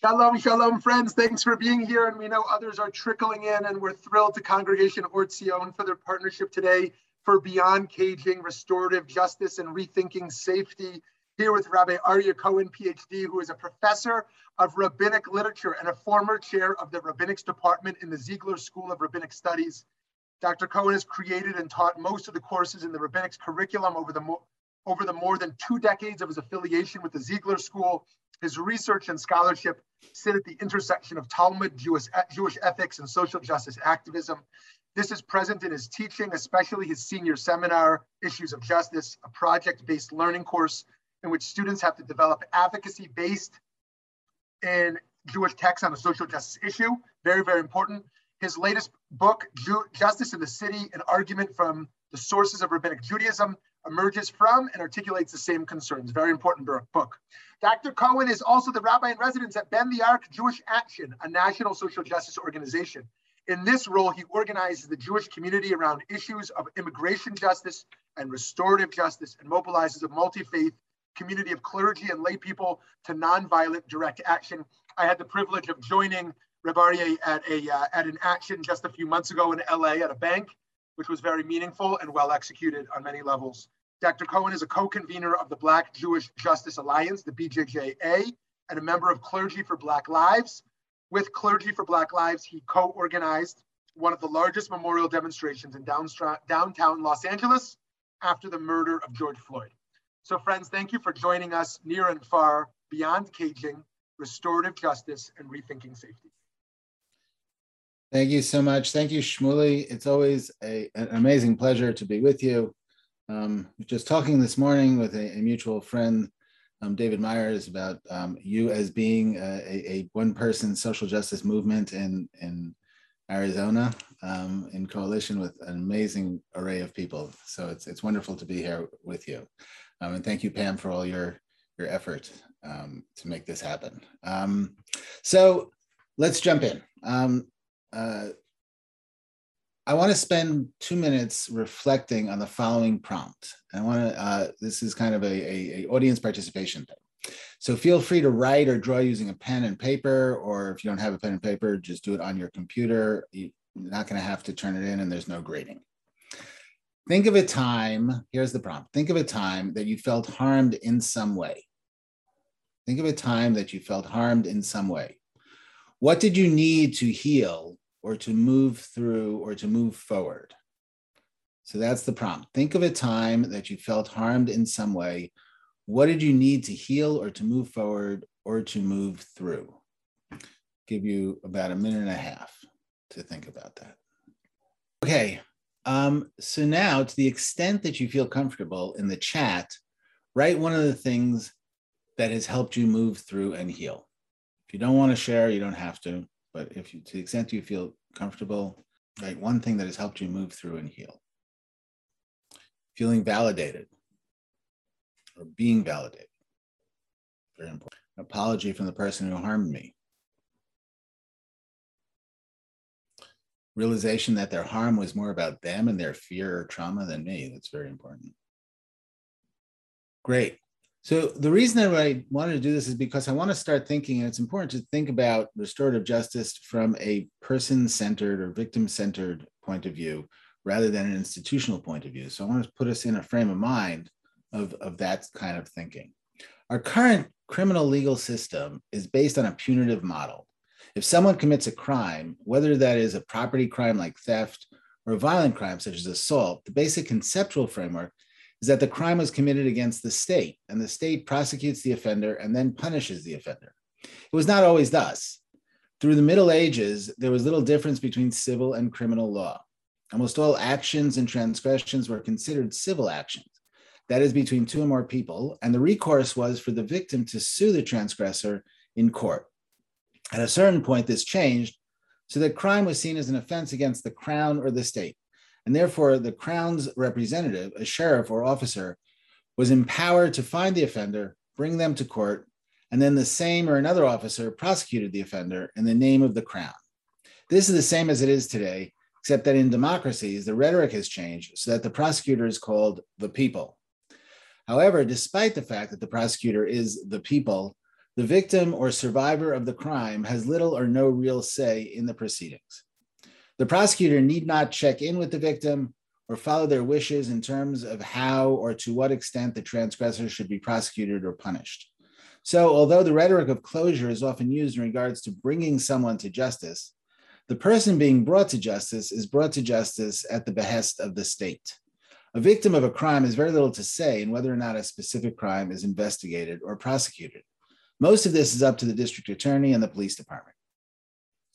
Shalom, shalom, friends. Thanks for being here. And we know others are trickling in, and we're thrilled to Congregation Or Tzion for their partnership today for Beyond Caging, Restorative Justice, and Rethinking Safety. Here with Rabbi Aryeh Cohen, PhD, who is a professor of rabbinic literature and a former chair of the rabbinics department in the Ziegler School of Rabbinic Studies. Dr. Cohen has created and taught most of the courses in the rabbinics curriculum over the, over the more than two decades of his affiliation with the Ziegler School his research and scholarship sit at the intersection of Talmud, Jewish, Jewish ethics, and social justice activism. This is present in his teaching, especially his senior seminar, Issues of Justice, a project-based learning course in which students have to develop advocacy based in Jewish texts on a social justice issue. Very, very important. His latest book, Justice in the City, an argument from the sources of rabbinic Judaism, emerges from and articulates the same concerns. Very important book. Dr. Cohen is also the rabbi in residence at Bend the Arc Jewish Action, a national social justice organization. In this role, he organizes the Jewish community around issues of immigration justice and restorative justice and mobilizes a multi-faith community of clergy and lay people to nonviolent direct action. I had the privilege of joining Rabbi at, a, uh, at an action just a few months ago in LA at a bank, which was very meaningful and well executed on many levels. Dr. Cohen is a co-convener of the Black Jewish Justice Alliance, the BJJA, and a member of Clergy for Black Lives. With Clergy for Black Lives, he co-organized one of the largest memorial demonstrations in downtown Los Angeles after the murder of George Floyd. So friends, thank you for joining us near and far beyond caging, restorative justice, and rethinking safety. Thank you so much. Thank you, Shmuley. It's always a, an amazing pleasure to be with you. Um, just talking this morning with a, a mutual friend, um, David Myers, about um, you as being a, a, one-person social justice movement in in Arizona, um, in coalition with an amazing array of people. So it's it's wonderful to be here with you, um, and thank you, Pam, for all your your effort um, to make this happen. so let's jump in. Uh, I want to spend two minutes reflecting on the following prompt. I want to, uh, this is kind of a, a, a, audience participation thing. So feel free to write or draw using a pen and paper, or if you don't have a pen and paper, just do it on your computer. You're not going to have to turn it in and there's no grading. Think of a time, here's the prompt. Think of a time that you felt harmed in some way. Think of a time that you felt harmed in some way. What did you need to heal or to move through or to move forward. So that's the prompt. Think of a time that you felt harmed in some way. What did you need to heal or to move forward or to move through? Give you about a minute and a half to think about that. Okay, um, so now to the extent that you feel comfortable in the chat, write one of the things that has helped you move through and heal. If you don't want to share, you don't have to. But if you, to the extent you feel comfortable, right, one thing that has helped you move through and heal. Feeling validated or being validated. Very important. An apology from the person who harmed me. Realization that their harm was more about them and their fear or trauma than me. That's very important. Great. So the reason that I wanted to do this is because I want to start thinking, and it's important to think about restorative justice from a person-centered or victim-centered point of view, rather than an institutional point of view. So I want to put us in a frame of mind of, of that kind of thinking. Our current criminal legal system is based on a punitive model. If someone commits a crime, whether that is a property crime like theft or a violent crime such as assault, the basic conceptual framework is that the crime was committed against the state, and the state prosecutes the offender and then punishes the offender. It was not always thus. Through the Middle Ages, there was little difference between civil and criminal law. Almost all actions and transgressions were considered civil actions, that is, between two or more people, and the recourse was for the victim to sue the transgressor in court. At a certain point, this changed so that crime was seen as an offense against the crown or the state and therefore the Crown's representative, a sheriff or officer, was empowered to find the offender, bring them to court, and then the same or another officer prosecuted the offender in the name of the Crown. This is the same as it is today, except that in democracies, the rhetoric has changed so that the prosecutor is called the people. However, despite the fact that the prosecutor is the people, The victim or survivor of the crime has little or no real say in the proceedings. The prosecutor need not check in with the victim or follow their wishes in terms of how or to what extent the transgressor should be prosecuted or punished. So, although the rhetoric of closure is often used in regards to bringing someone to justice, the person being brought to justice is brought to justice at the behest of the state. A victim of a crime has very little to say in whether or not a specific crime is investigated or prosecuted. Most of this is up to the district attorney and the police department.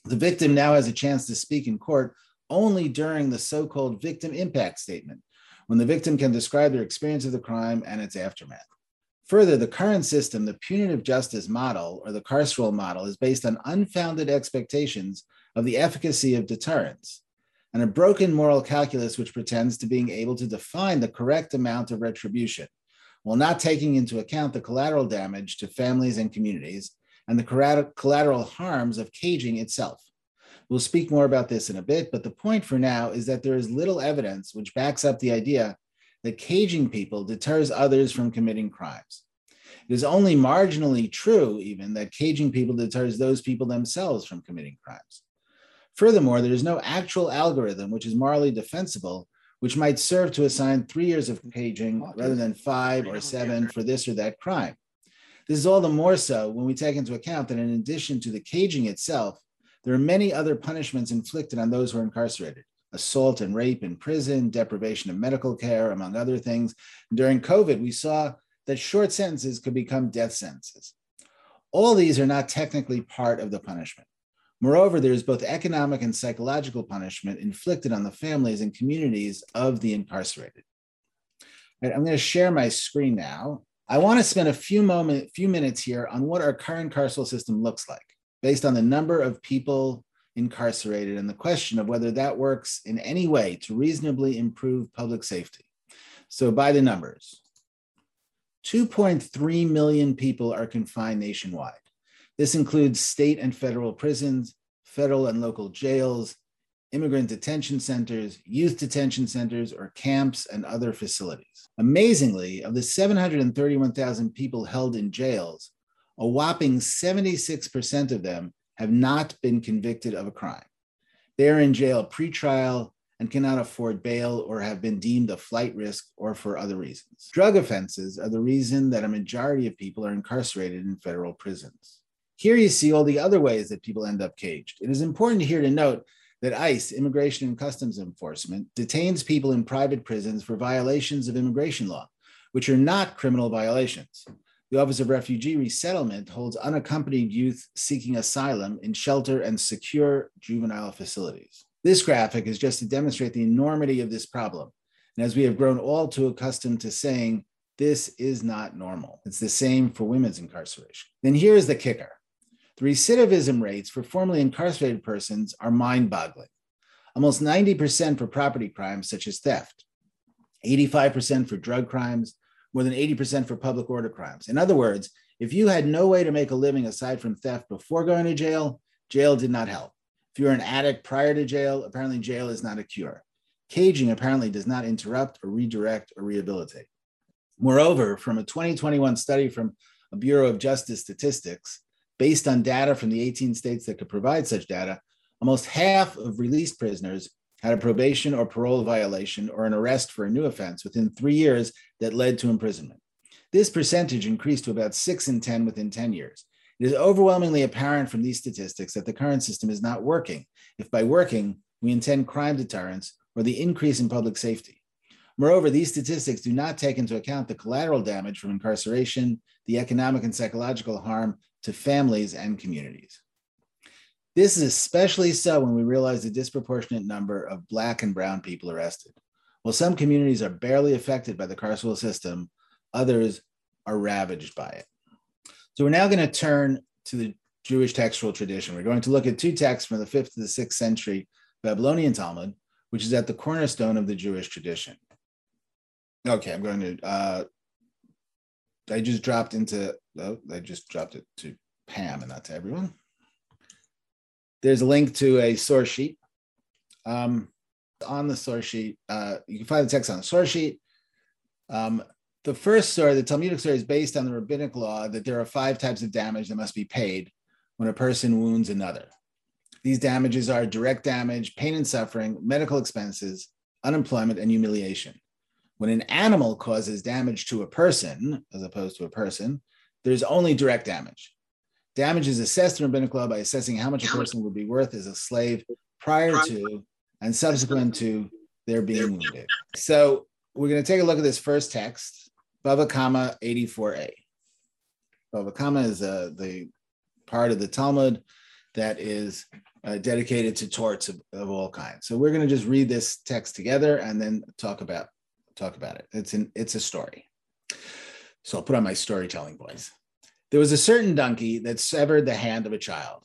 The victim now has a chance to speak in court only during the so called victim impact statement, when the victim can describe their experience of the crime and its aftermath. Further, the current system, the punitive justice model or the carceral model, is based on unfounded expectations of the efficacy of deterrence and a broken moral calculus which pretends to being able to define the correct amount of retribution while not taking into account the collateral damage to families and communities and the collateral harms of caging itself. We'll speak more about this in a bit, but the point for now is that there is little evidence which backs up the idea that caging people deters others from committing crimes. It is only marginally true, even, that caging people deters those people themselves from committing crimes. Furthermore, there is no actual algorithm which is morally defensible, which might serve to assign three years of caging rather than five or seven for this or that crime. This is all the more so when we take into account that in addition to the caging itself, there are many other punishments inflicted on those who are incarcerated assault and rape in prison, deprivation of medical care, among other things. During COVID, we saw that short sentences could become death sentences. All these are not technically part of the punishment. Moreover, there is both economic and psychological punishment inflicted on the families and communities of the incarcerated. Right, I'm going to share my screen now. I want to spend a few moment, few minutes here on what our current carceral system looks like based on the number of people incarcerated and the question of whether that works in any way to reasonably improve public safety. So, by the numbers, 2.3 million people are confined nationwide. This includes state and federal prisons, federal and local jails, immigrant detention centers, youth detention centers, or camps and other facilities. Amazingly, of the 731,000 people held in jails, a whopping 76% of them have not been convicted of a crime. They are in jail pre-trial and cannot afford bail or have been deemed a flight risk or for other reasons. Drug offenses are the reason that a majority of people are incarcerated in federal prisons. Here you see all the other ways that people end up caged. It is important here to note that ICE, Immigration and Customs Enforcement, detains people in private prisons for violations of immigration law, which are not criminal violations the Office of Refugee Resettlement holds unaccompanied youth seeking asylum in shelter and secure juvenile facilities. This graphic is just to demonstrate the enormity of this problem. And as we have grown all too accustomed to saying, this is not normal. It's the same for women's incarceration. Then here is the kicker the recidivism rates for formerly incarcerated persons are mind boggling. Almost 90% for property crimes such as theft, 85% for drug crimes, more than 80% for public order crimes. In other words, if you had no way to make a living aside from theft before going to jail, jail did not help. If you're an addict prior to jail, apparently jail is not a cure. Caging apparently does not interrupt or redirect or rehabilitate. Moreover, from a 2021 study from a Bureau of Justice Statistics, based on data from the 18 states that could provide such data, almost half of released prisoners had a probation or parole violation or an arrest for a new offense within three years that led to imprisonment. This percentage increased to about six in 10 within 10 years. It is overwhelmingly apparent from these statistics that the current system is not working, if by working, we intend crime deterrence or the increase in public safety. Moreover, these statistics do not take into account the collateral damage from incarceration, the economic and psychological harm to families and communities. This is especially so when we realize the disproportionate number of Black and Brown people arrested. While some communities are barely affected by the carceral system, others are ravaged by it. So we're now going to turn to the Jewish textual tradition. We're going to look at two texts from the fifth to the sixth century Babylonian Talmud, which is at the cornerstone of the Jewish tradition. Okay, I'm going to. Uh, I just dropped into. Oh, just dropped it to Pam and not to everyone. There's a link to a source sheet. Um, on the source sheet, uh, you can find the text on the source sheet. Um, the first story, the Talmudic story, is based on the rabbinic law that there are five types of damage that must be paid when a person wounds another. These damages are direct damage, pain and suffering, medical expenses, unemployment, and humiliation. When an animal causes damage to a person, as opposed to a person, there's only direct damage. Damage is assessed in rabbinic law by assessing how much a person would be worth as a slave prior to and subsequent to their being wounded. So we're going to take a look at this first text, Bava Kama 84a. Bava Kama is uh, the part of the Talmud that is uh, dedicated to torts of, of all kinds. So we're going to just read this text together and then talk about talk about it. It's an it's a story. So I'll put on my storytelling voice. There was a certain donkey that severed the hand of a child.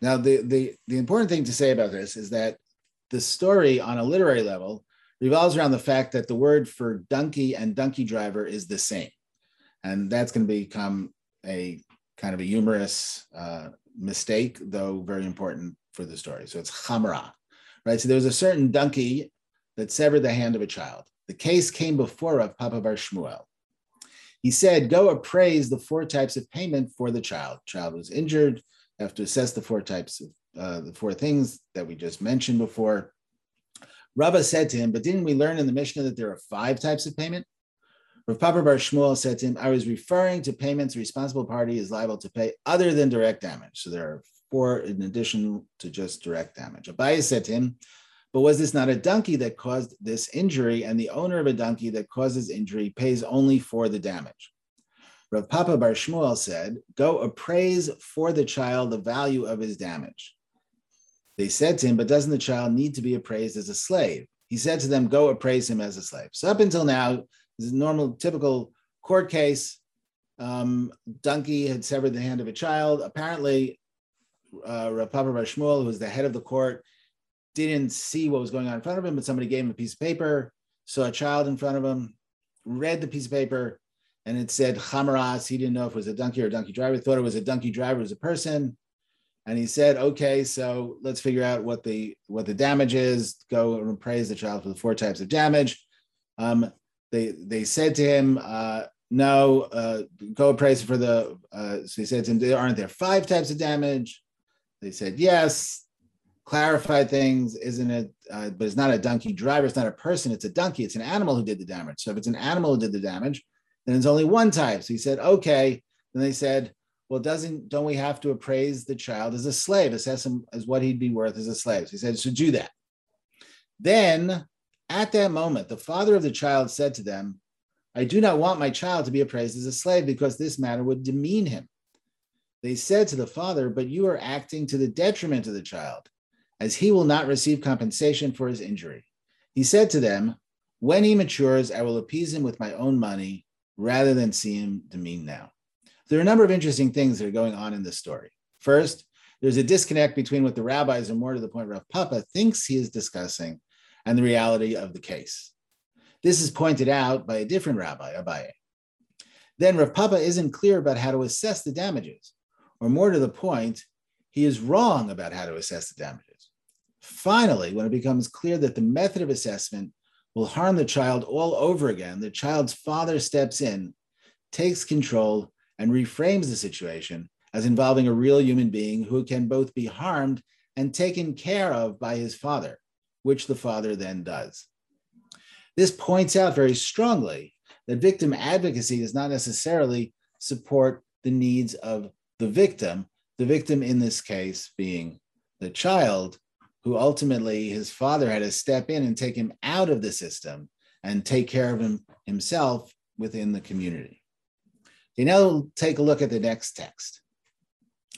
Now the the the important thing to say about this is that the story on a literary level revolves around the fact that the word for donkey and donkey driver is the same. And that's going to become a kind of a humorous uh, mistake, though very important for the story. So it's chamra, right? So there was a certain donkey that severed the hand of a child. The case came before Rav Papa Bar Shmuel. He said, Go appraise the four types of payment for the child. Child was injured. You have to assess the four types of uh, the four things that we just mentioned before. Rava said to him, But didn't we learn in the Mishnah that there are five types of payment? Rav Papa Bar Shmuel said to him, I was referring to payments the responsible party is liable to pay other than direct damage. So there are four in addition to just direct damage. Abaye said to him, But was this not a donkey that caused this injury? And the owner of a donkey that causes injury pays only for the damage. Rav Papa Bar Shmuel said, Go appraise for the child the value of his damage. They said to him, But doesn't the child need to be appraised as a slave? He said to them, Go appraise him as a slave. So up until now, this is a normal, typical court case. Um, donkey had severed the hand of a child. Apparently, uh, Rav Papa Bar Shmuel, who was the head of the court, didn't see what was going on in front of him, but somebody gave him a piece of paper, saw a child in front of him, read the piece of paper, and it said Chamaras. He didn't know if it was a donkey or a donkey driver. Thought it was a donkey driver it was a person. And he said, okay, so let's figure out what the what the damage is. Go and appraise the child for the four types of damage. Um, they they said to him, uh, no, uh, go appraise for the. Uh, so he said to him, aren't there five types of damage? They said yes. Clarified things, isn't it? Uh, but it's not a donkey driver. It's not a person. It's a donkey. It's an animal who did the damage. So if it's an animal who did the damage, then it's only one type. So he said, okay. Then they said, well, doesn't don't we have to appraise the child as a slave, assess him as what he'd be worth as a slave? So he said, so do that. Then at that moment, the father of the child said to them, I do not want my child to be appraised as a slave because this matter would demean him. They said to the father, But you are acting to the detriment of the child, as he will not receive compensation for his injury. He said to them, When he matures, I will appease him with my own money rather than see him demeaned now. There are a number of interesting things that are going on in this story. First, there's a disconnect between what the rabbis, are more to the point Rav Papa thinks he is discussing, and the reality of the case. This is pointed out by a different rabbi, Abaye. Then Rav Papa isn't clear about how to assess the damages, or more to the point, he is wrong about how to assess the damages. Finally, when it becomes clear that the method of assessment will harm the child all over again, the child's father steps in, takes control, and reframes the situation as involving a real human being who can both be harmed and taken care of by his father, which the father then does. This points out very strongly that victim advocacy does not necessarily support the needs of the victim, the victim in this case being the child, who ultimately his father had to step in and take him out of the system and take care of him himself within the community. Okay, now take a look at the next text.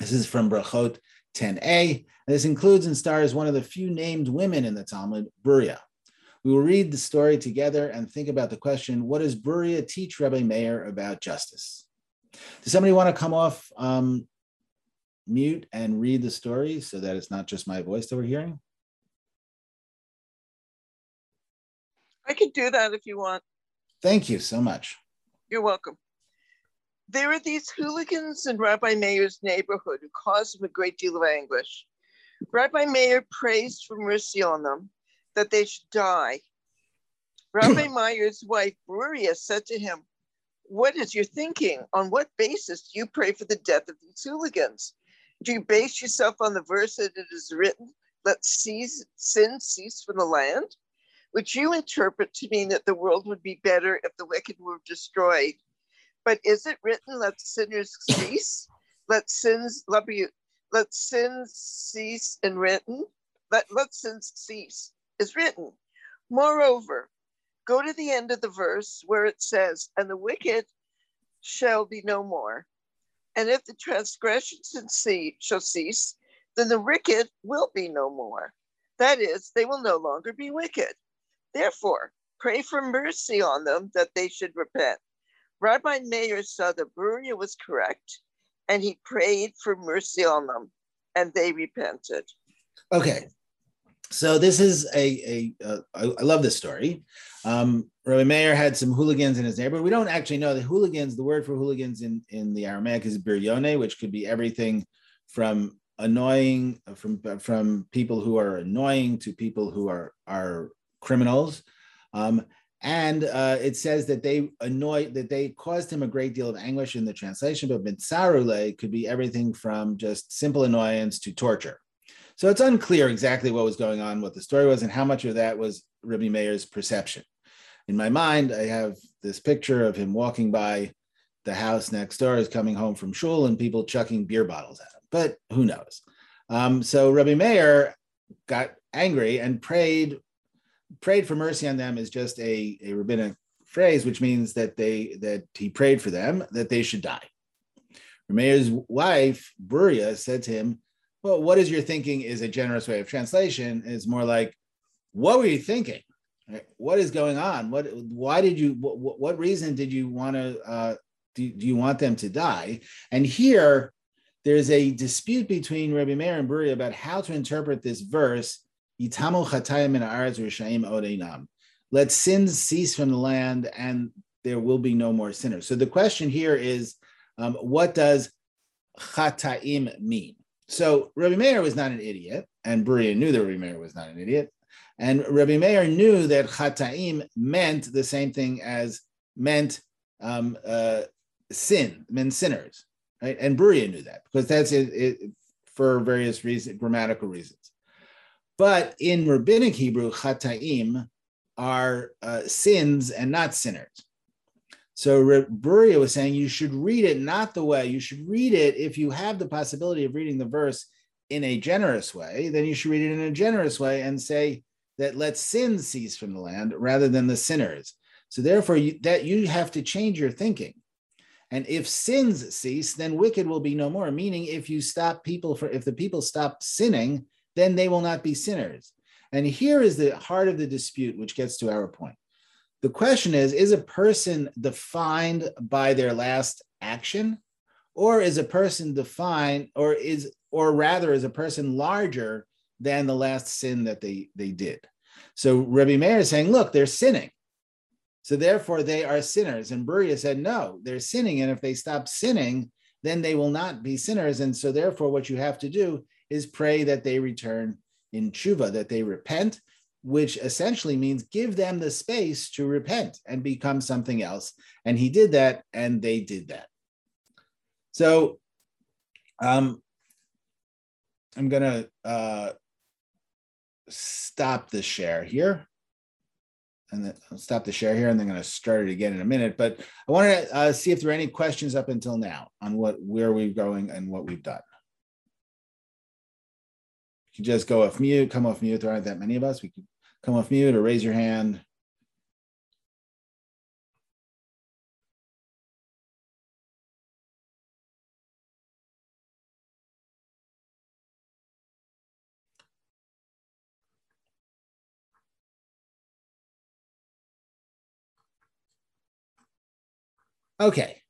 This is from Brachot 10a. This includes and stars one of the few named women in the Talmud, Bruria. We will read the story together and think about the question what does Bruria teach Rabbi Meir about justice? Does somebody want to come off um, mute and read the story so that it's not just my voice that we're hearing? I could do that if you want. Thank you so much. You're welcome. There are these hooligans in Rabbi Meir's neighborhood who cause him a great deal of anguish. Rabbi Meir prays for mercy on them, that they should die. Rabbi Meir's wife, Bruria, said to him, what is your thinking? On what basis do you pray for the death of these hooligans? Do you base yourself on the verse that it is written, let cease, sin cease from the land? Which you interpret to mean that the world would be better if the wicked were destroyed. But is it written, let sinners cease? Let sins, let, be, let sins cease and written? Let, let sins cease is written. Moreover, go to the end of the verse where it says, and the wicked shall be no more. And if the transgressions shall cease, then the wicked will be no more. That is, they will no longer be wicked. Therefore, pray for mercy on them that they should repent. Rabbi Meir saw that Bruria was correct, and he prayed for mercy on them, and they repented. Okay, so this is a, I love this story. Um, Rabbi Meir had some hooligans in his neighborhood. We don't actually know the hooligans. The word for hooligans in, in the Aramaic is biryone, which could be everything from annoying, from from people who are annoying to people who are are criminals. Um, and uh, it says that they annoyed, that they caused him a great deal of anguish in the translation, but mitzarule could be everything from just simple annoyance to torture. So it's unclear exactly what was going on, what the story was, and how much of that was Rabbi Meir's perception. In my mind, I have this picture of him walking by the house next door, is coming home from shul, and people chucking beer bottles at him. But who knows? Um, so Rabbi Meir got angry and prayed prayed for mercy on them is just a, a rabbinic phrase, which means that they that he prayed for them that they should die. Meir's wife, Beruria, said to him, well, what is your thinking is a generous way of translation. Is more like, what were you thinking? What is going on? What? Why did you? What, what reason did you want to? Uh, do, do you want them to die? And here, there's a dispute between Rabbi Meir and Buri about how to interpret this verse. Let sins cease from the land, and there will be no more sinners. So the question here is, um, what does chataim mean? So Rabbi Meir was not an idiot, and Beruria knew that Rabbi Meir was not an idiot. And Rabbi Meir knew that chataim meant the same thing as meant um, uh, sin, meant sinners, right? And Beruria knew that because that's it, it, for various reasons, grammatical reasons. But in rabbinic Hebrew, chataim are uh, sins and not sinners. So Beruria was saying you should read it not the way you should read it if you have the possibility of reading the verse in a generous way, then you should read it in a generous way and say that let sin cease from the land rather than the sinners. So therefore, you, that you have to change your thinking. And if sins cease, then wicked will be no more. Meaning, if you stop people for if the people stop sinning, then they will not be sinners. And here is the heart of the dispute, which gets to our point. The question is Is a person defined by their last action? Or is a person defined, or is, or rather, is a person larger than the last sin that they, they did? So Rabbi Meir is saying, look, they're sinning. So therefore, they are sinners. And Beruria said, no, they're sinning. And if they stop sinning, then they will not be sinners. And so therefore, what you have to do is pray that they return in tshuva, that they repent which essentially means give them the space to repent and become something else. And he did that, and they did that. So um, I'm going to uh, stop the share here. And then I'll stop the share here, and then I'm going to start it again in a minute. But I want to uh, see if there are any questions up until now on what where we're going and what we've done. You can just go off mute, come off mute. There aren't that many of us. We could come off mute or raise your hand. Okay.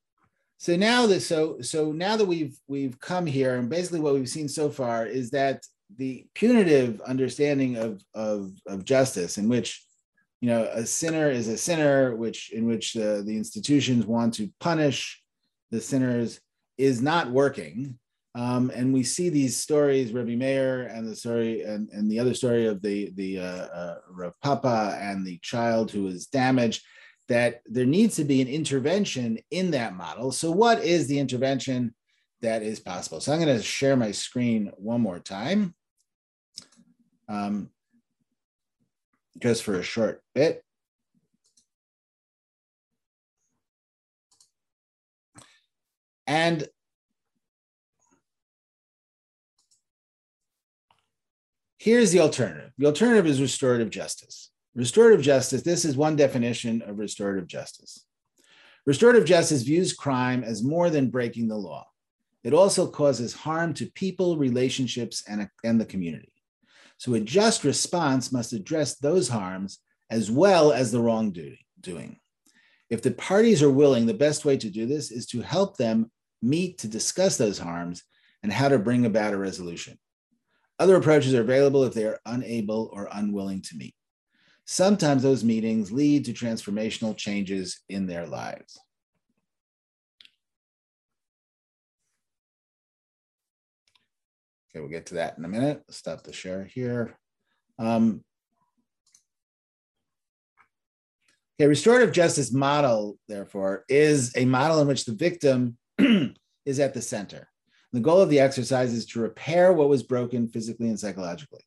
So now that so so now that we've we've come here and basically what we've seen so far is that the punitive understanding of, of, of justice in which you know a sinner is a sinner which in which the, the institutions want to punish the sinners is not working um, and we see these stories Rabbi Meir and the story and, and the other story of the the uh, uh, Rav Papa and the child who was damaged that there needs to be an intervention in that model. So, what is the intervention that is possible? So, I'm going to share my screen one more time, um, just for a short bit. And here's the alternative the alternative is restorative justice. Restorative justice, this is one definition of restorative justice. Restorative justice views crime as more than breaking the law. It also causes harm to people, relationships, and, and the community. So a just response must address those harms as well as the wrongdoing. If the parties are willing, the best way to do this is to help them meet to discuss those harms and how to bring about a resolution. Other approaches are available if they are unable or unwilling to meet. Sometimes those meetings lead to transformational changes in their lives. Okay, we'll get to that in a minute. Stop the share here. Um, okay, restorative justice model, therefore, is a model in which the victim is at the center. The goal of the exercise is to repair what was broken physically and psychologically.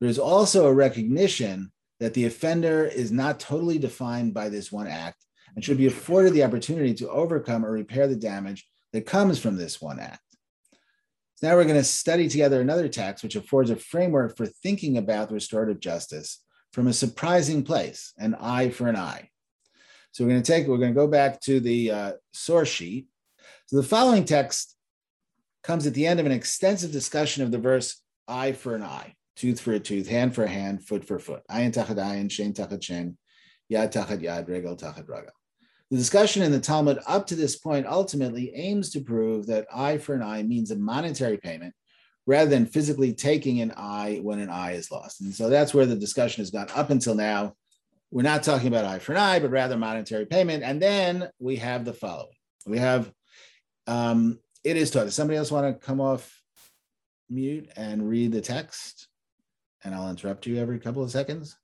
There is also a recognition that the offender is not totally defined by this one act and should be afforded the opportunity to overcome or repair the damage that comes from this one act. So now we're going to study together another text which affords a framework for thinking about restorative justice from a surprising place, an eye for an eye. So we're going to take, we're going to go back to the uh, source sheet. So the following text comes at the end of an extensive discussion of the verse eye for an eye, tooth for a tooth, hand for a hand, foot for foot. Ayin tachat ayin, shen tachat shen, yad tachat yad, regel tachat regel. The discussion in the Talmud up to this point ultimately aims to prove that eye for an eye means a monetary payment rather than physically taking an eye when an eye is lost. And so that's where the discussion has gone up until now. We're not talking about eye for an eye, but rather monetary payment. And then we have the following we have um, it is taught. Does somebody else want to come off mute and read the text? And I'll interrupt you every couple of seconds.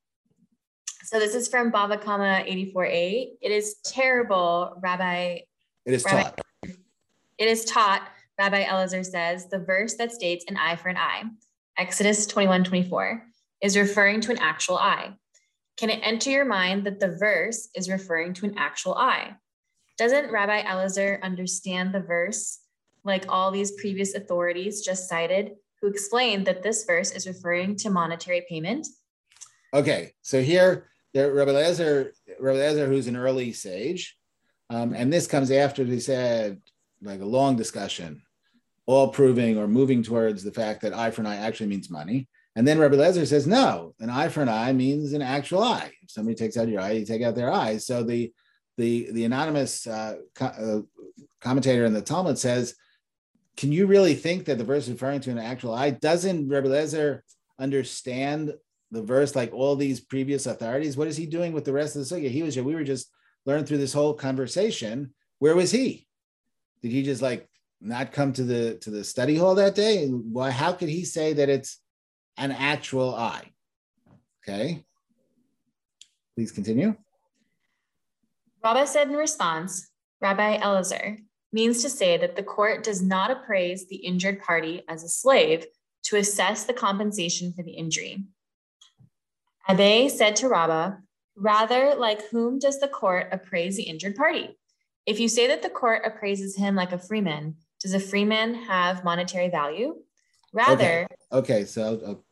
So this is from Bava Kama 84a. It is terrible, Rabbi. It is Rabbi, taught. It is taught, Rabbi Elazar says, the verse that states an eye for an eye, Exodus 21 24, is referring to an actual eye. Can it enter your mind that the verse is referring to an actual eye? Doesn't Rabbi Elazar understand the verse like all these previous authorities just cited, who explained that this verse is referring to monetary payment. Okay, so here, there, Rabbi Lezer, Rabbi Lezer, who's an early sage, um, and this comes after they said like a long discussion, all proving or moving towards the fact that eye for an eye actually means money. And then Rabbi Lezer says, no, an eye for an eye means an actual eye. If somebody takes out your eye, you take out their eye. So the the the anonymous uh, co- uh, commentator in the Talmud says can you really think that the verse referring to an actual eye? Doesn't Rebbe Lezer understand the verse like all these previous authorities? What is he doing with the rest of the sugya? He was here. We were just learning through this whole conversation. Where was he? Did he just like not come to the to the study hall that day? Why? How could he say that it's an actual eye? Okay. Please continue. Rabbi said in response, Rabbi Elazar, means to say that the court does not appraise the injured party as a slave to assess the compensation for the injury. Abaye said to Rabbah, Rather, like whom does the court appraise the injured party? If you say that the court appraises him like a freeman, does a freeman have monetary value? Rather, okay, okay so I'll, I'll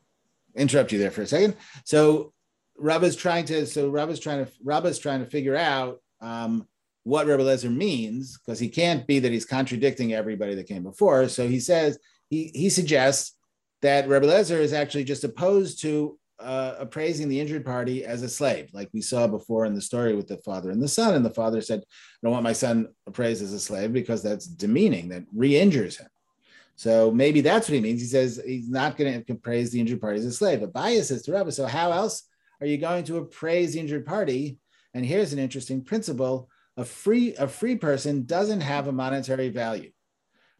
interrupt you there for a second. So Rabbah's trying to, so Rabbah's trying to, Rabbah's trying to figure out um, what Rebbe Lezer means, because he can't be that he's contradicting everybody that came before. So he says, he, he suggests that Rebbe Lezer is actually just opposed to uh, appraising the injured party as a slave, like we saw before in the story with the father and the son. And the father said, I don't want my son appraised as a slave because that's demeaning, that re injures him. So maybe that's what he means. He says he's not going to appraise the injured party as a slave. But bias says to Rebbe, so how else are you going to appraise the injured party? And here's an interesting principle a free a free person doesn't have a monetary value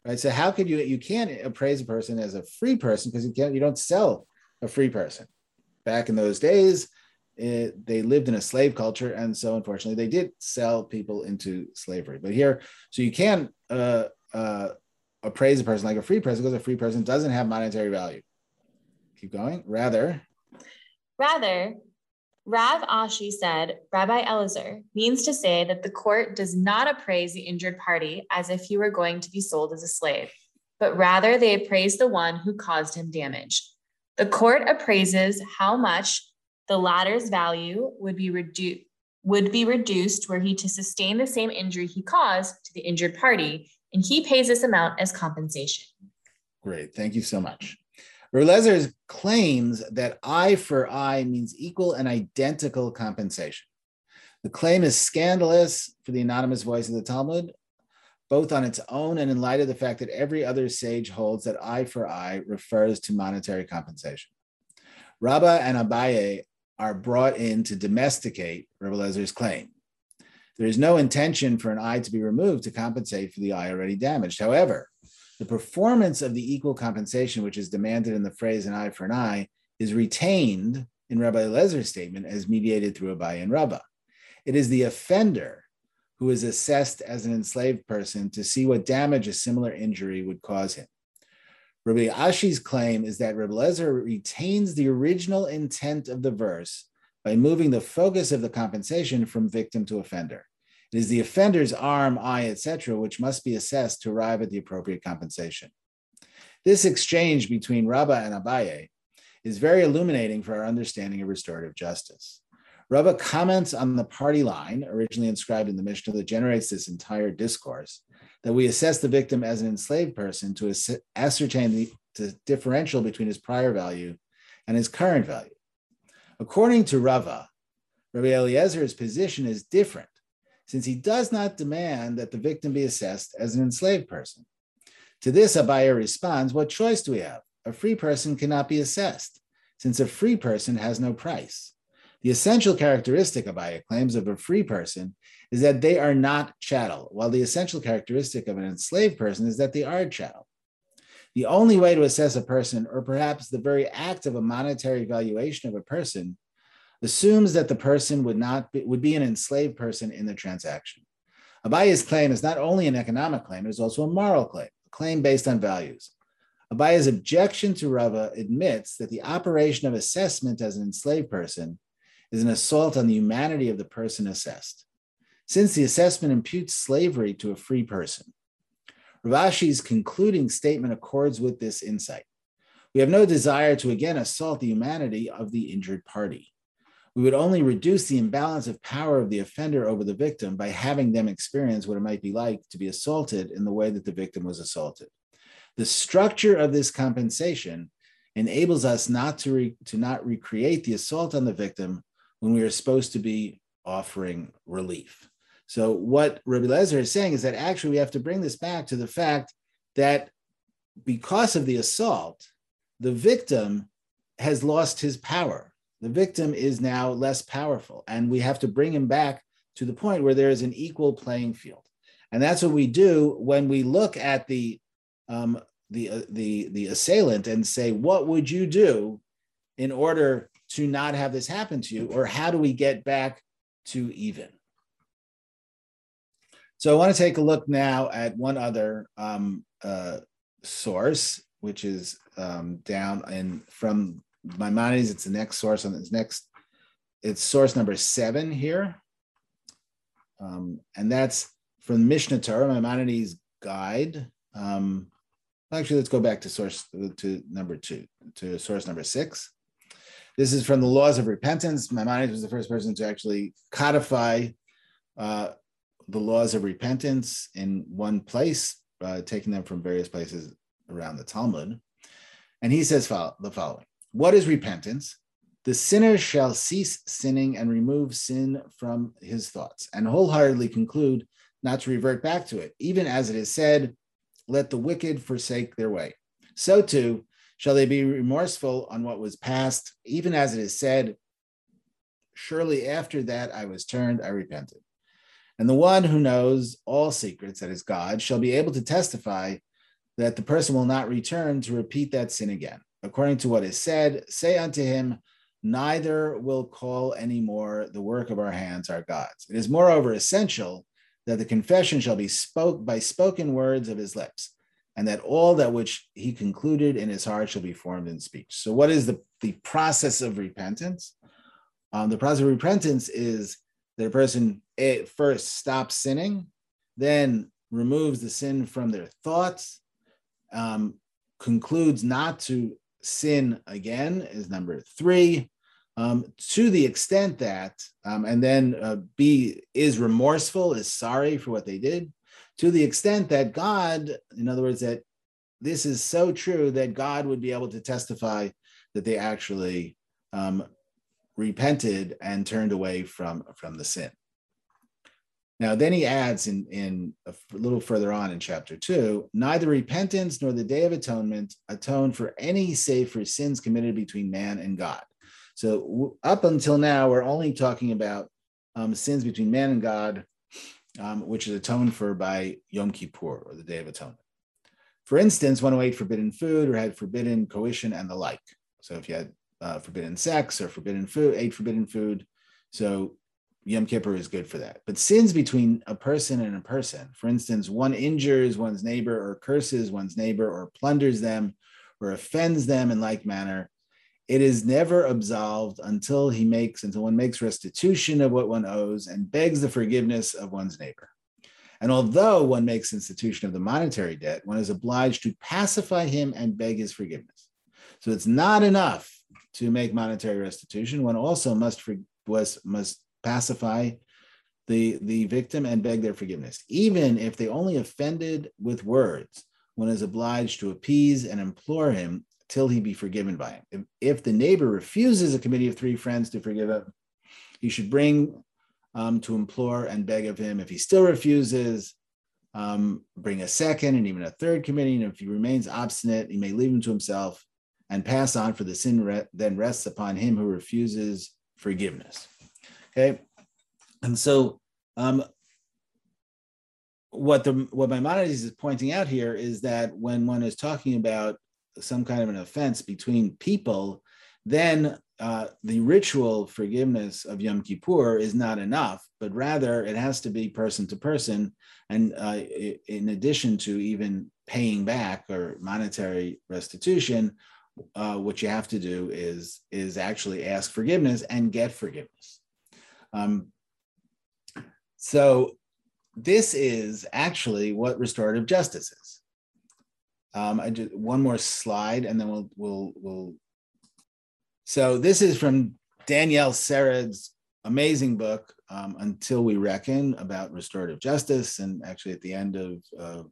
right so how could you you can't appraise a person as a free person because you can't you don't sell a free person back in those days it, they lived in a slave culture, and so unfortunately, they did sell people into slavery. But here, so you can uh, uh, appraise a person like a free person because a free person doesn't have monetary value. Keep going. Rather, rather, Rav Ashi said, Rabbi Elazar means to say that the court does not appraise the injured party as if he were going to be sold as a slave, but rather they appraise the one who caused him damage. The court appraises how much the latter's value would be reduced would be reduced were he to sustain the same injury he caused to the injured party, and he pays this amount as compensation. Great, thank you so much. Relezer's claims that eye for eye means equal and identical compensation. The claim is scandalous for the anonymous voice of the Talmud, both on its own and in light of the fact that every other sage holds that eye for eye refers to monetary compensation. Rabbah and Abaye are brought in to domesticate Rebbe Lezer's claim. There is no intention for an eye to be removed to compensate for the eye already damaged. However, the performance of the equal compensation, which is demanded in the phrase an eye for an eye, is retained in Rabbi Lezer's statement as mediated through Abaye and Rabbah. It is the offender who is assessed as an enslaved person to see what damage a similar injury would cause him. Rabbi Ashi's claim is that Rabbi Lezer retains the original intent of the verse by moving the focus of the compensation from victim to offender. It is the offender's arm, eye, etc., which must be assessed to arrive at the appropriate compensation. This exchange between Rabbah and Abaye is very illuminating for our understanding of restorative justice. Rabbah comments on the party line, originally inscribed in the Mishnah, that generates this entire discourse, that we assess the victim as an enslaved person to ascertain the, the differential between his prior value and his current value. According to Rava, Rabbi Eliezer's position is different, since he does not demand that the victim be assessed as an enslaved person. To this, Abaye responds, What choice do we have? A free person cannot be assessed, since a free person has no price. The essential characteristic, Abaye claims, of a free person is that they are not chattel, while the essential characteristic of an enslaved person is that they are chattel. The only way to assess a person, or perhaps the very act of a monetary valuation of a person, assumes that the person would not be, would be an enslaved person in the transaction. Abaye's claim is not only an economic claim, it is also a moral claim, a claim based on values. Abaye's objection to Rava admits that the operation of assessment as an enslaved person is an assault on the humanity of the person assessed, since the assessment imputes slavery to a free person. Rav Ashi's concluding statement accords with this insight. We have no desire to again assault the humanity of the injured party. We would only reduce the imbalance of power of the offender over the victim by having them experience what it might be like to be assaulted in the way that the victim was assaulted. The structure of this compensation enables us not to, re- to not recreate the assault on the victim when we are supposed to be offering relief. So, what Rabbi Lezer is saying is that actually we have to bring this back to the fact that because of the assault, the victim has lost his power. The victim is now less powerful, and we have to bring him back to the point where there is an equal playing field. And that's what we do when we look at the um, the uh, the the assailant and say, "What would you do in order to not have this happen to you? Or how do we get back to even? So I want to take a look now at one other um, uh, source, which is um, down in from Maimonides. It's the next source on this next. It's source number seven here, um, and that's from Mishnah Torah, Maimonides guide. Um, actually, let's go back to source to number two, to source number six. This is from the laws of repentance. Maimonides was the first person to actually codify uh, the laws of repentance in one place, uh, taking them from various places around the Talmud. And he says the following What is repentance? The sinner shall cease sinning and remove sin from his thoughts, and wholeheartedly conclude not to revert back to it, even as it is said, Let the wicked forsake their way. So too, Shall they be remorseful on what was past, even as it is said, Surely after that I was turned, I repented. And the one who knows all secrets, that is God, shall be able to testify that the person will not return to repeat that sin again. According to what is said, say unto him, neither will call any more the work of our hands our gods. It is moreover essential that the confession shall be spoke by spoken words of his lips, and that all that which he concluded in his heart shall be formed in speech. So, what is the, the process of repentance? Um, the process of repentance is that a person it, first stops sinning, then removes the sin from their thoughts, um, concludes not to sin again is number three. Um, to the extent that, um, and then uh, B is remorseful, is sorry for what they did, to the extent that God, in other words, that this is so true that God would be able to testify that they actually um, repented and turned away from, from the sin. Now, then he adds in, in a little further on in chapter two neither repentance nor the day of atonement atone for any save for sins committed between man and God. So, up until now, we're only talking about um, sins between man and God, um, which is atoned for by Yom Kippur or the Day of Atonement. For instance, one who ate forbidden food or had forbidden coition and the like. So, if you had uh, forbidden sex or forbidden food, ate forbidden food, so Yom Kippur is good for that. But sins between a person and a person, for instance, one injures one's neighbor or curses one's neighbor or plunders them or offends them in like manner, it is never absolved until he makes, until one makes restitution of what one owes and begs the forgiveness of one's neighbor. And although one makes institution of the monetary debt, one is obliged to pacify him and beg his forgiveness. So it's not enough to make monetary restitution. One also must for, was, must pacify the, the victim and beg their forgiveness. Even if they only offended with words, one is obliged to appease and implore him till he be forgiven by him. If, if the neighbor refuses a committee of three friends to forgive him, he should bring um, to implore and beg of him. If he still refuses, um, bring a second and even a third committee. And if he remains obstinate, he may leave him to himself and pass on, for the sin re- then rests upon him who refuses forgiveness. Okay. And so um, what the what Maimonides is pointing out here is that when one is talking about some kind of an offense between people, then uh, the ritual forgiveness of Yom Kippur is not enough, but rather it has to be person to person. And uh, in addition to even paying back or monetary restitution, uh, what you have to do is is actually ask forgiveness and get forgiveness. Um, so this is actually what restorative justice is. Um, I just one more slide, and then we'll we'll we'll. So this is from Danielle Sered's amazing book, um, "Until We Reckon," about restorative justice. And actually, at the end of uh,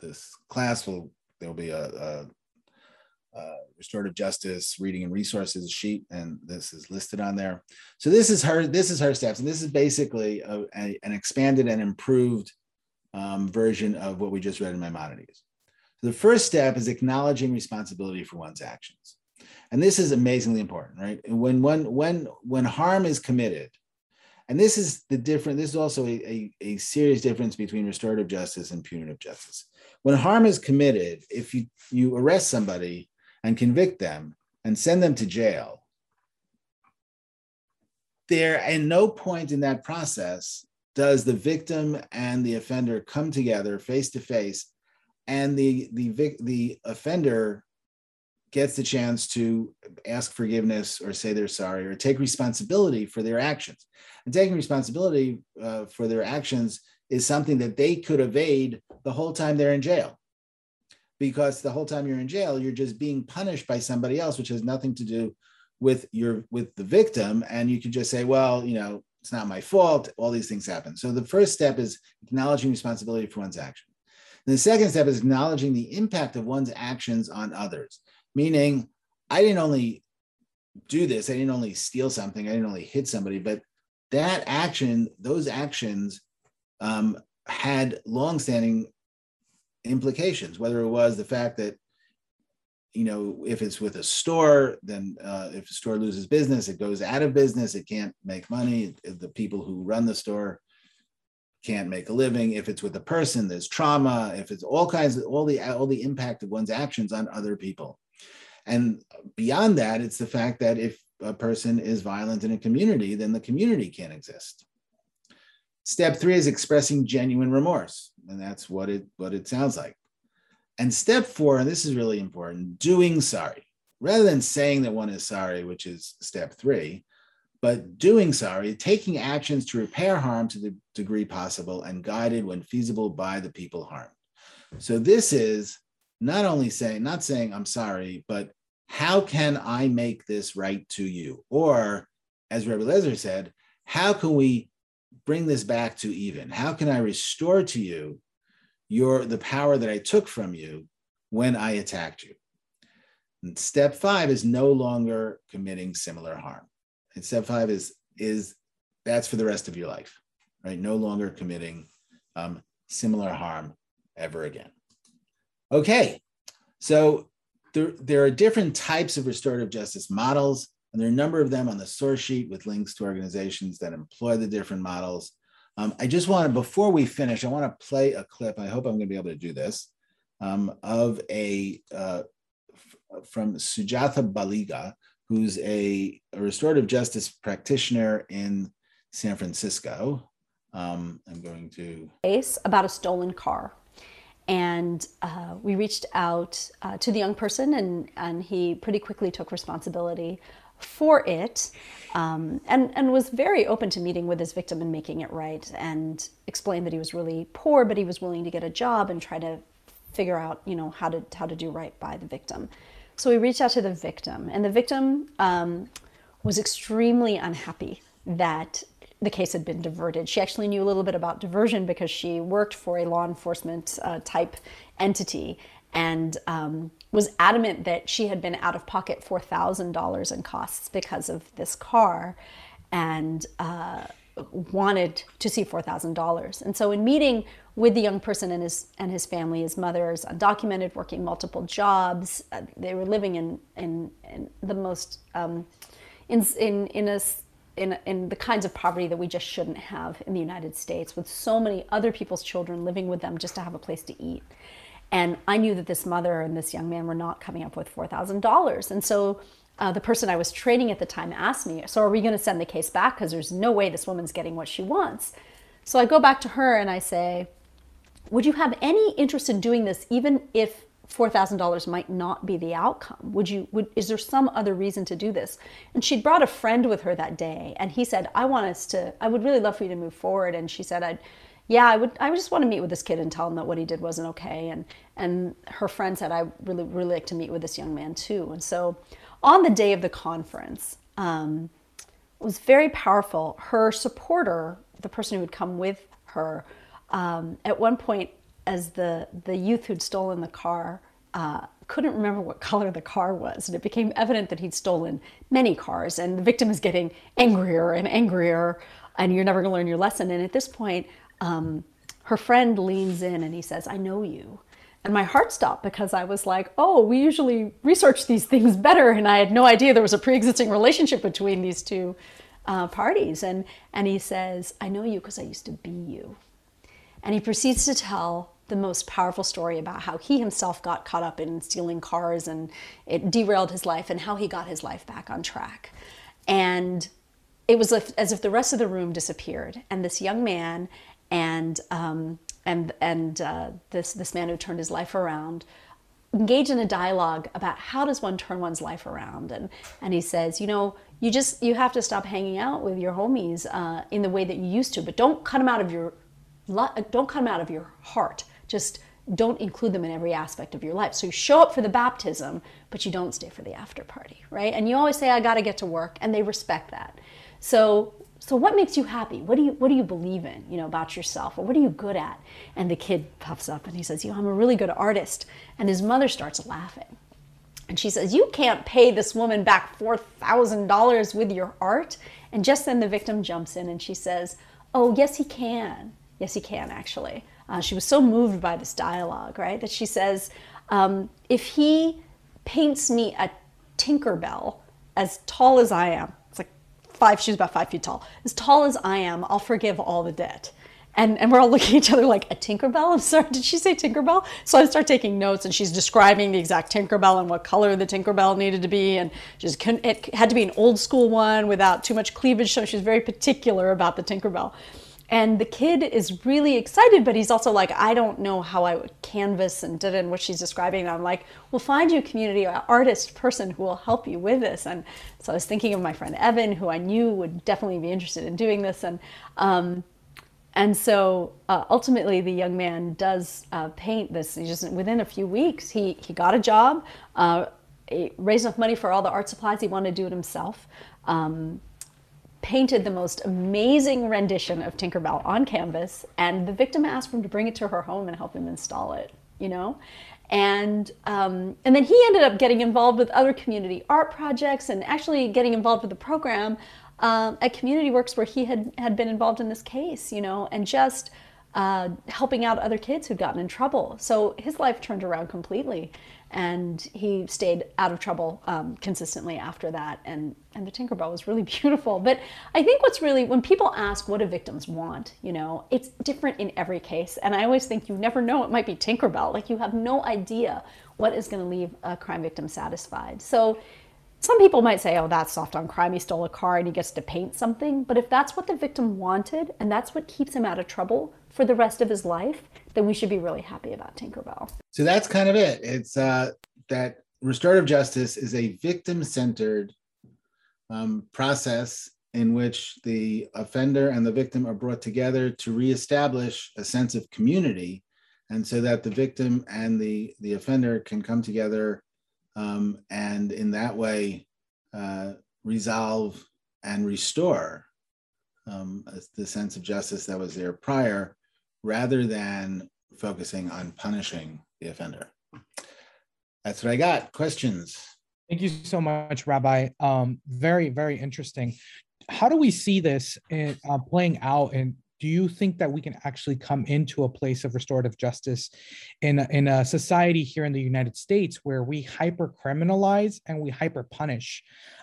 this class, will there'll be a, a uh, restorative justice reading and resources sheet, and this is listed on there. So this is her. This is her steps, and this is basically a, a, an expanded and improved um, version of what we just read in Maimonides. So the first step is acknowledging responsibility for one's actions, and this is amazingly important, right? When when when when harm is committed, and this is the different. This is also a, a, a serious difference between restorative justice and punitive justice. When harm is committed, if you you arrest somebody and convict them and send them to jail, there at no point in that process does the victim and the offender come together face to face and the the the offender gets the chance to ask forgiveness or say they're sorry or take responsibility for their actions. And taking responsibility uh, for their actions is something that they could evade the whole time they're in jail. Because the whole time you're in jail you're just being punished by somebody else which has nothing to do with your with the victim. And you can just say well you know it's not my fault. All these things happen. So the first step is acknowledging responsibility for one's action the second step is acknowledging the impact of one's actions on others meaning i didn't only do this i didn't only steal something i didn't only hit somebody but that action those actions um, had longstanding implications, whether it was the fact that, you know, if it's with a store, then uh, if the store loses business, it goes out of business, it can't make money. The people who run the store can't make a living. If it's with a person, there's trauma. If it's all kinds of all the all the impact of one's actions on other people. And beyond that, it's the fact that if a person is violent in a community, then the community can't exist. Step three is expressing genuine remorse, and that's what it what it sounds like. And step four, and this is really important, doing sorry. Rather than saying that one is sorry, which is step three, but doing sorry, taking actions to repair harm to the degree possible and guided when feasible by the people harmed. So this is not only saying, not saying I'm sorry, but how can I make this right to you? Or as Rebbe Lezer said, how can we bring this back to even? How can I restore to you your the power that I took from you when I attacked you? And step five is no longer committing similar harm. And step five is is that's for the rest of your life, right? No longer committing um, similar harm ever again. Okay, so there, there are different types of restorative justice models, and there are a number of them on the source sheet with links to organizations that employ the different models. Um, I just want to, before we finish, I want to play a clip. I hope I'm going to be able to do this um, of a uh, from Sujatha Baliga, who's a, a, restorative justice practitioner in San Francisco. Um, I'm going to case about a stolen car. And uh, we reached out uh, to the young person, and, and he pretty quickly took responsibility for it um, and, and was very open to meeting with his victim and making it right and explained that he was really poor, but he was willing to get a job and try to figure out, you know, how to, how to do right by the victim. So we reached out to the victim, and the victim um, was extremely unhappy that the case had been diverted. She actually knew a little bit about diversion because she worked for a law enforcement uh, type entity and um, was adamant that she had been out of pocket $4,000 in costs because of this car and uh, wanted to see $4,000. And so, in meeting with the young person and his, and his family, his mother is undocumented, working multiple jobs. Uh, they were living in, in, in the most, um, in, in, in a in, in the kinds of poverty that we just shouldn't have in the United States, with so many other people's children living with them just to have a place to eat. And I knew that this mother and this young man were not coming up with $4,000. And so uh, the person I was training at the time asked me, So are we going to send the case back? Because there's no way this woman's getting what she wants. So I go back to her and I say, Would you have any interest in doing this, even if $4,000 might not be the outcome. Would you would is there some other reason to do this? And she'd brought a friend with her that day and he said, "I want us to I would really love for you to move forward." And she said, "I'd yeah, I would I would just want to meet with this kid and tell him that what he did wasn't okay." And and her friend said, "I really really like to meet with this young man too." And so on the day of the conference, um, it was very powerful. Her supporter, the person who would come with her, um, at one point as the, the youth who'd stolen the car uh, couldn't remember what color the car was. And it became evident that he'd stolen many cars. And the victim is getting angrier and angrier, and you're never going to learn your lesson. And at this point, um, her friend leans in and he says, I know you. And my heart stopped because I was like, oh, we usually research these things better. And I had no idea there was a pre existing relationship between these two uh, parties. And, and he says, I know you because I used to be you. And he proceeds to tell the most powerful story about how he himself got caught up in stealing cars and it derailed his life and how he got his life back on track. And it was as if the rest of the room disappeared. And this young man and um, and and uh, this this man who turned his life around engage in a dialogue about how does one turn one's life around. And and he says, you know, you just you have to stop hanging out with your homies uh, in the way that you used to, but don't cut them out of your don't cut them out of your heart just don't include them in every aspect of your life. So you show up for the baptism, but you don't stay for the after party, right? And you always say, I got to get to work, and they respect that. So, so what makes you happy? What do you, what do you believe in, you know, about yourself? Or what are you good at? And the kid puffs up and he says, you know, I'm a really good artist. And his mother starts laughing. And she says, You can't pay this woman back $4,000 with your art. And just then the victim jumps in and she says, Oh, yes, he can. Yes, he can, actually. Uh, she was so moved by this dialogue, right, that she says, um, if he paints me a Tinkerbell as tall as I am, five, she's about five feet tall, as tall as I am, I'll forgive all the debt. And, and we're all looking at each other like a Tinkerbell. I'm sorry, did she say Tinkerbell? So I start taking notes, and she's describing the exact Tinkerbell and what color the Tinkerbell needed to be, and just it had to be an old school one without too much cleavage. So she's very particular about the Tinkerbell. And the kid is really excited, but he's also like, I don't know how I would canvas and did and what she's describing. And I'm like, we'll find you a community artist person who will help you with this. And so I was thinking of my friend Evan, who I knew would definitely be interested in doing this. And um, and so uh, ultimately, the young man does uh, paint this. He just within a few weeks, he he got a job, uh, raised enough money for all the art supplies. He wanted to do it himself. Um, painted the most amazing rendition of Tinkerbell on canvas, and the victim asked him to bring it to her home and help him install it. You know, and um, and then he ended up getting involved with other community art projects and actually getting involved with the program um, at Community Works where he had had been involved in this case. You know, and just uh, helping out other kids who'd gotten in trouble. So his life turned around completely, and he stayed out of trouble um, consistently after that. And and the Tinkerbell was really beautiful. But I think what's really when people ask what do victims want, you know, it's different in every case. And I always think you never know. It might be Tinkerbell. Like you have no idea what is going to leave a crime victim satisfied. So some people might say, oh, that's soft on crime. He stole a car and he gets to paint something. But if that's what the victim wanted and that's what keeps him out of trouble, for the rest of his life, then we should be really happy about Tinkerbell. So that's kind of it. It's uh, that restorative justice is a victim centered um, process in which the offender and the victim are brought together to reestablish a sense of community and so that the victim and the the offender can come together um, and in that way uh, resolve and restore um, the sense of justice that was there prior rather than focusing on punishing the offender. That's what I got. Questions? Thank you so much, Rabbi. Um, very, very interesting. How do we see this in, uh, playing out? And do you think that we can actually come into a place of restorative justice in a, in a society here in the United States where we hyper criminalize and we hyper punish?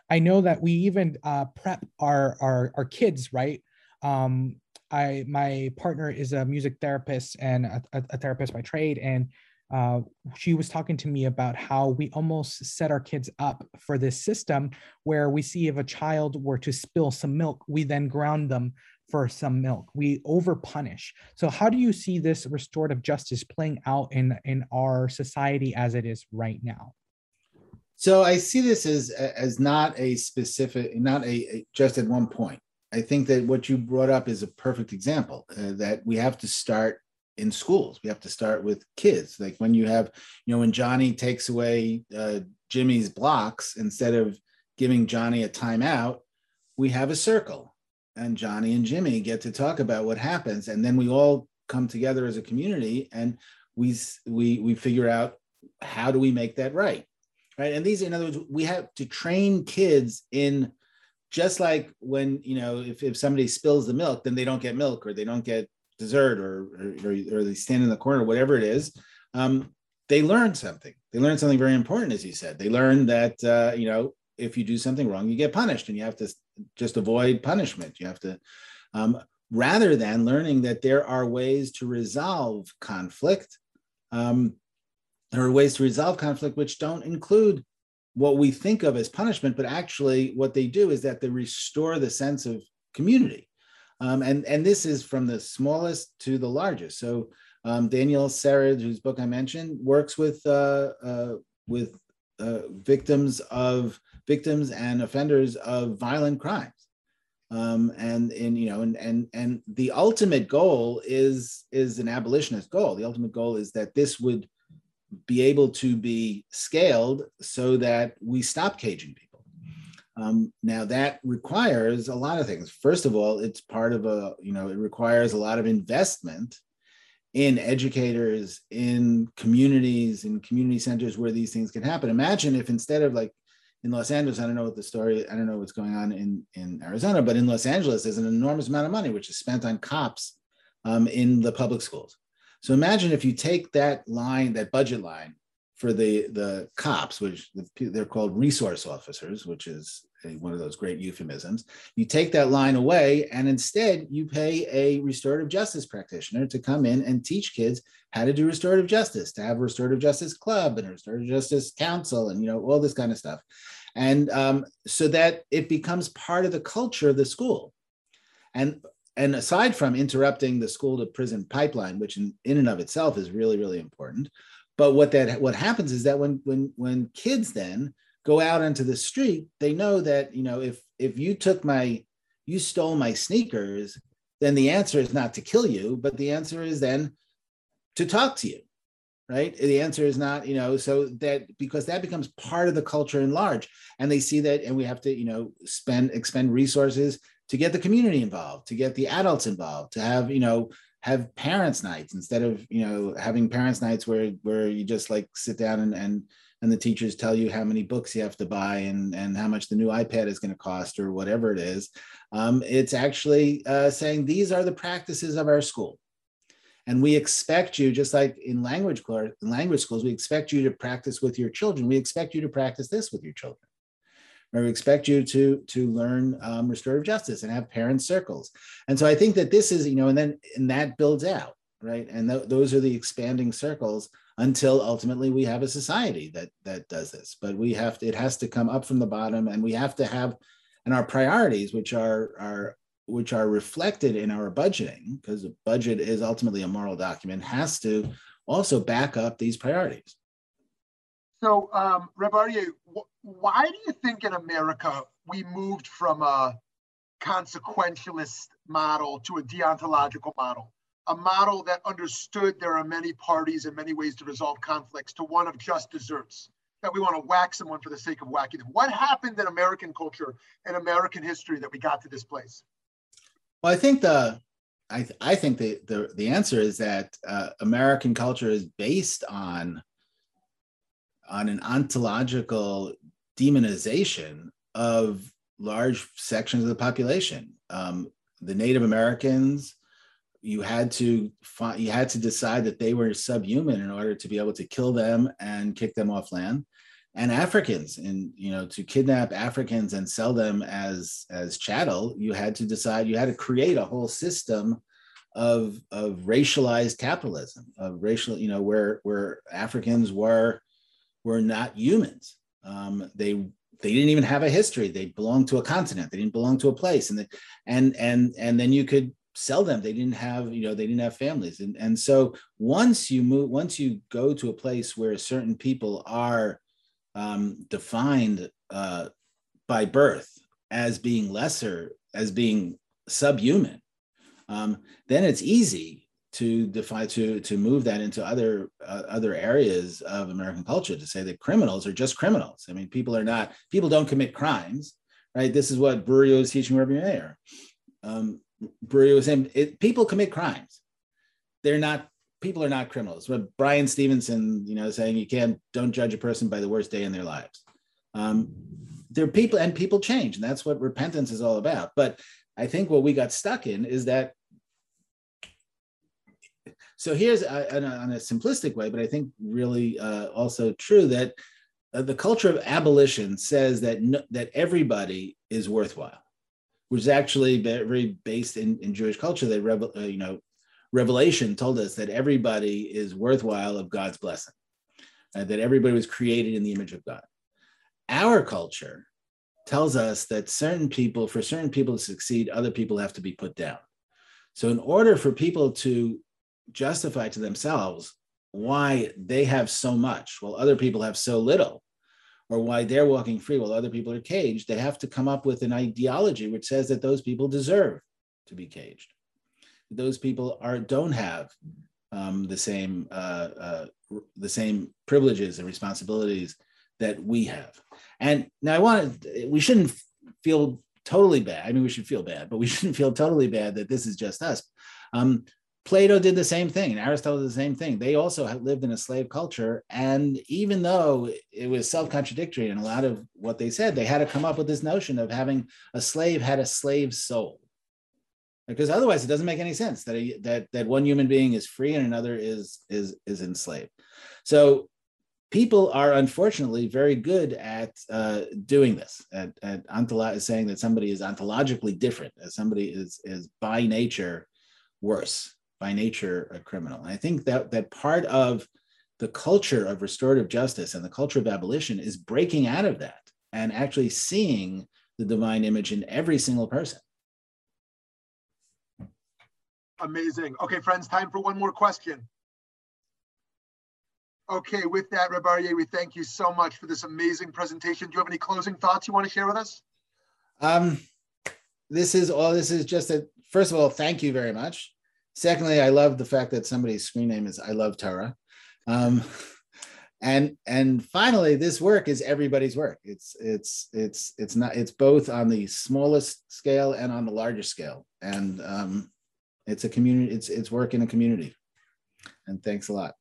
I know that we even uh, prep our, our our kids, right? Um, I my partner is a music therapist and a, a therapist by trade, and uh, she was talking to me about how we almost set our kids up for this system where we see if a child were to spill some milk, we then ground them for some milk. We over punish. So how do you see this restorative justice playing out in in our society as it is right now? So I see this as as not a specific, not a, a just at one point. I think that what you brought up is a perfect example uh, that we have to start in schools. We have to start with kids. Like when you have, you know, when Johnny takes away uh, Jimmy's blocks, instead of giving Johnny a timeout, we have a circle and Johnny and Jimmy get to talk about what happens. And then we all come together as a community and we, we, we figure out how do we make that right? Right. And these, in other words, we have to train kids in just like when you know if, if somebody spills the milk then they don't get milk or they don't get dessert or or, or they stand in the corner whatever it is um, they learn something. They learn something very important as you said. They learn that uh, you know if you do something wrong you get punished and you have to just avoid punishment. You have to um, rather than learning that there are ways to resolve conflict um, there are ways to resolve conflict which don't include what we think of as punishment, but actually what they do is that they restore the sense of community. Um, and, and this is from the smallest to the largest. So um, Danielle Sered, whose book I mentioned, works with uh, uh, with uh, victims of victims and offenders of violent crimes. Um, and in you know and and and the ultimate goal is is an abolitionist goal. The ultimate goal is that this would be able to be scaled so that we stop caging people. Um, now that requires a lot of things. First of all, it's part of a, you know, it requires a lot of investment in educators, in communities, in community centers where these things can happen. Imagine if instead of like in Los Angeles, I don't know what the story, I don't know what's going on in, in Arizona, but in Los Angeles, there's an enormous amount of money which is spent on cops um, in the public schools. So imagine if you take that line, that budget line, for the the cops, which they're called resource officers, which is one of those great euphemisms. You take that line away, and instead you pay a restorative justice practitioner to come in and teach kids how to do restorative justice, to have a restorative justice club and a restorative justice council, and you know all this kind of stuff, and um, so that it becomes part of the culture of the school. And and aside from interrupting the school to prison pipeline, which in, in and of itself is really really important, but what that what happens is that when when when kids then go out into the street, they know that, you know, if if you took my you stole my sneakers, then the answer is not to kill you, but the answer is then to talk to you. Right. The answer is not, you know, so that because that becomes part of the culture in large. And they see that, and we have to, you know, spend expend resources to get the community involved, to get the adults involved, to have, you know, have parents nights instead of you know having parents nights where where you just like sit down and and and the teachers tell you how many books you have to buy and, and how much the new iPad is going to cost or whatever it is. Um, it's actually uh, saying these are the practices of our school. And we expect you, just like in language, in language schools, we expect you to practice with your children. We expect you to practice this with your children. We expect you to, to learn um, restorative justice and have parent circles. And so I think that this is, you know, and then and that builds out, right? And th- those are the expanding circles until ultimately we have a society that that does this but we have to it has to come up from the bottom and we have to have and our priorities which are are which are reflected in our budgeting because a budget is ultimately a moral document has to also back up these priorities so um Rabbi why do you think in america we moved from a consequentialist model to a deontological model? A model that understood there are many parties and many ways to resolve conflicts to one of just desserts that we want to whack someone for the sake of whacking them. What happened in american culture and american history that we got to this place? Well i think the i, th- I think the, the the answer is that uh, american culture is based on on an ontological demonization of large sections of the population. Um, the native americans you had to find you had to decide that they were subhuman in order to be able to kill them and kick them off land. And africans and you know to kidnap africans and sell them as as chattel you had to decide you had to create a whole system of of racialized capitalism of racial you know where where africans were were not humans. Um, they they didn't even have a history. They belonged to a continent. They didn't belong to a place. And and and and then you could sell them. They didn't have you know they didn't have families. And and so once you move once you go to a place where certain people are um, defined uh, by birth as being lesser as being subhuman um, then it's easy to define to to move that into other uh, other areas of american culture to say that criminals are just criminals i mean people are not people don't commit crimes right this is what Beruria is teaching Rabbi Meir. Um, Beruria was saying it, people commit crimes. They're not people are not criminals. But Bryan Stevenson, you know, saying you can't don't judge a person by the worst day in their lives. Um, they're people and people change, and that's what repentance is all about. But I think what we got stuck in is that. So here's on a simplistic way, but I think really uh, also true that uh, the culture of abolition says that no, that everybody is worthwhile which is actually very based in, in Jewish culture. That uh, you know, Revelation told us that everybody is worthwhile of God's blessing, uh, that everybody was created in the image of God. Our culture tells us that certain people, for certain people to succeed, other people have to be put down. So, in order for people to justify to themselves why they have so much while other people have so little, or why they're walking free while other people are caged, they have to come up with an ideology which says that those people deserve to be caged. Those people are don't have um, the same uh, uh, the same privileges and responsibilities that we have. And now I want to, we shouldn't feel totally bad. I mean, we should feel bad, but we shouldn't feel totally bad that this is just us. Um, Plato did the same thing, and Aristotle did the same thing. They also lived in a slave culture. And even though it was self contradictory in a lot of what they said, they had to come up with this notion of having a slave had a slave soul. Because otherwise, it doesn't make any sense that, a, that, that one human being is free and another is, is, is enslaved. So people are unfortunately very good at uh, doing this. At, at ontolo- saying that somebody is ontologically different, as somebody is is by nature worse, by nature a criminal. And I think that that part of the culture of restorative justice and the culture of abolition is breaking out of that and actually seeing the divine image in every single person. Amazing. Okay, friends, time for one more question. Okay, with that, Reb Aryeh, we thank you so much for this amazing presentation. Do you have any closing thoughts you want to share with us? Um, this is all. This is just a. First of all, thank you very much. Secondly, I love the fact that somebody's screen name is "I love Tara. um, and and finally, this work is everybody's work. It's it's it's it's not. It's both on the smallest scale and on the larger scale, and um, it's a community. It's it's work in a community. And thanks a lot.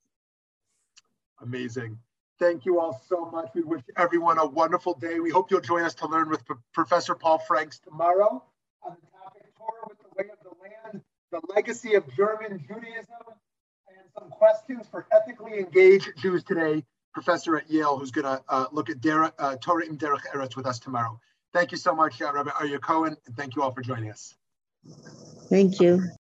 Amazing. Thank you all so much. We wish everyone a wonderful day. We hope you'll join us to learn with P Professor Paul Franks tomorrow on the topic Torah with the way of the land, the legacy of German Judaism, and some questions for ethically engaged Jews today. Professor at Yale, who's going to uh, look at uh, Torah in Derech Eretz with us tomorrow. Thank you so much, uh, Rabbi Aryeh Cohen, and thank you all for joining us. Thank you.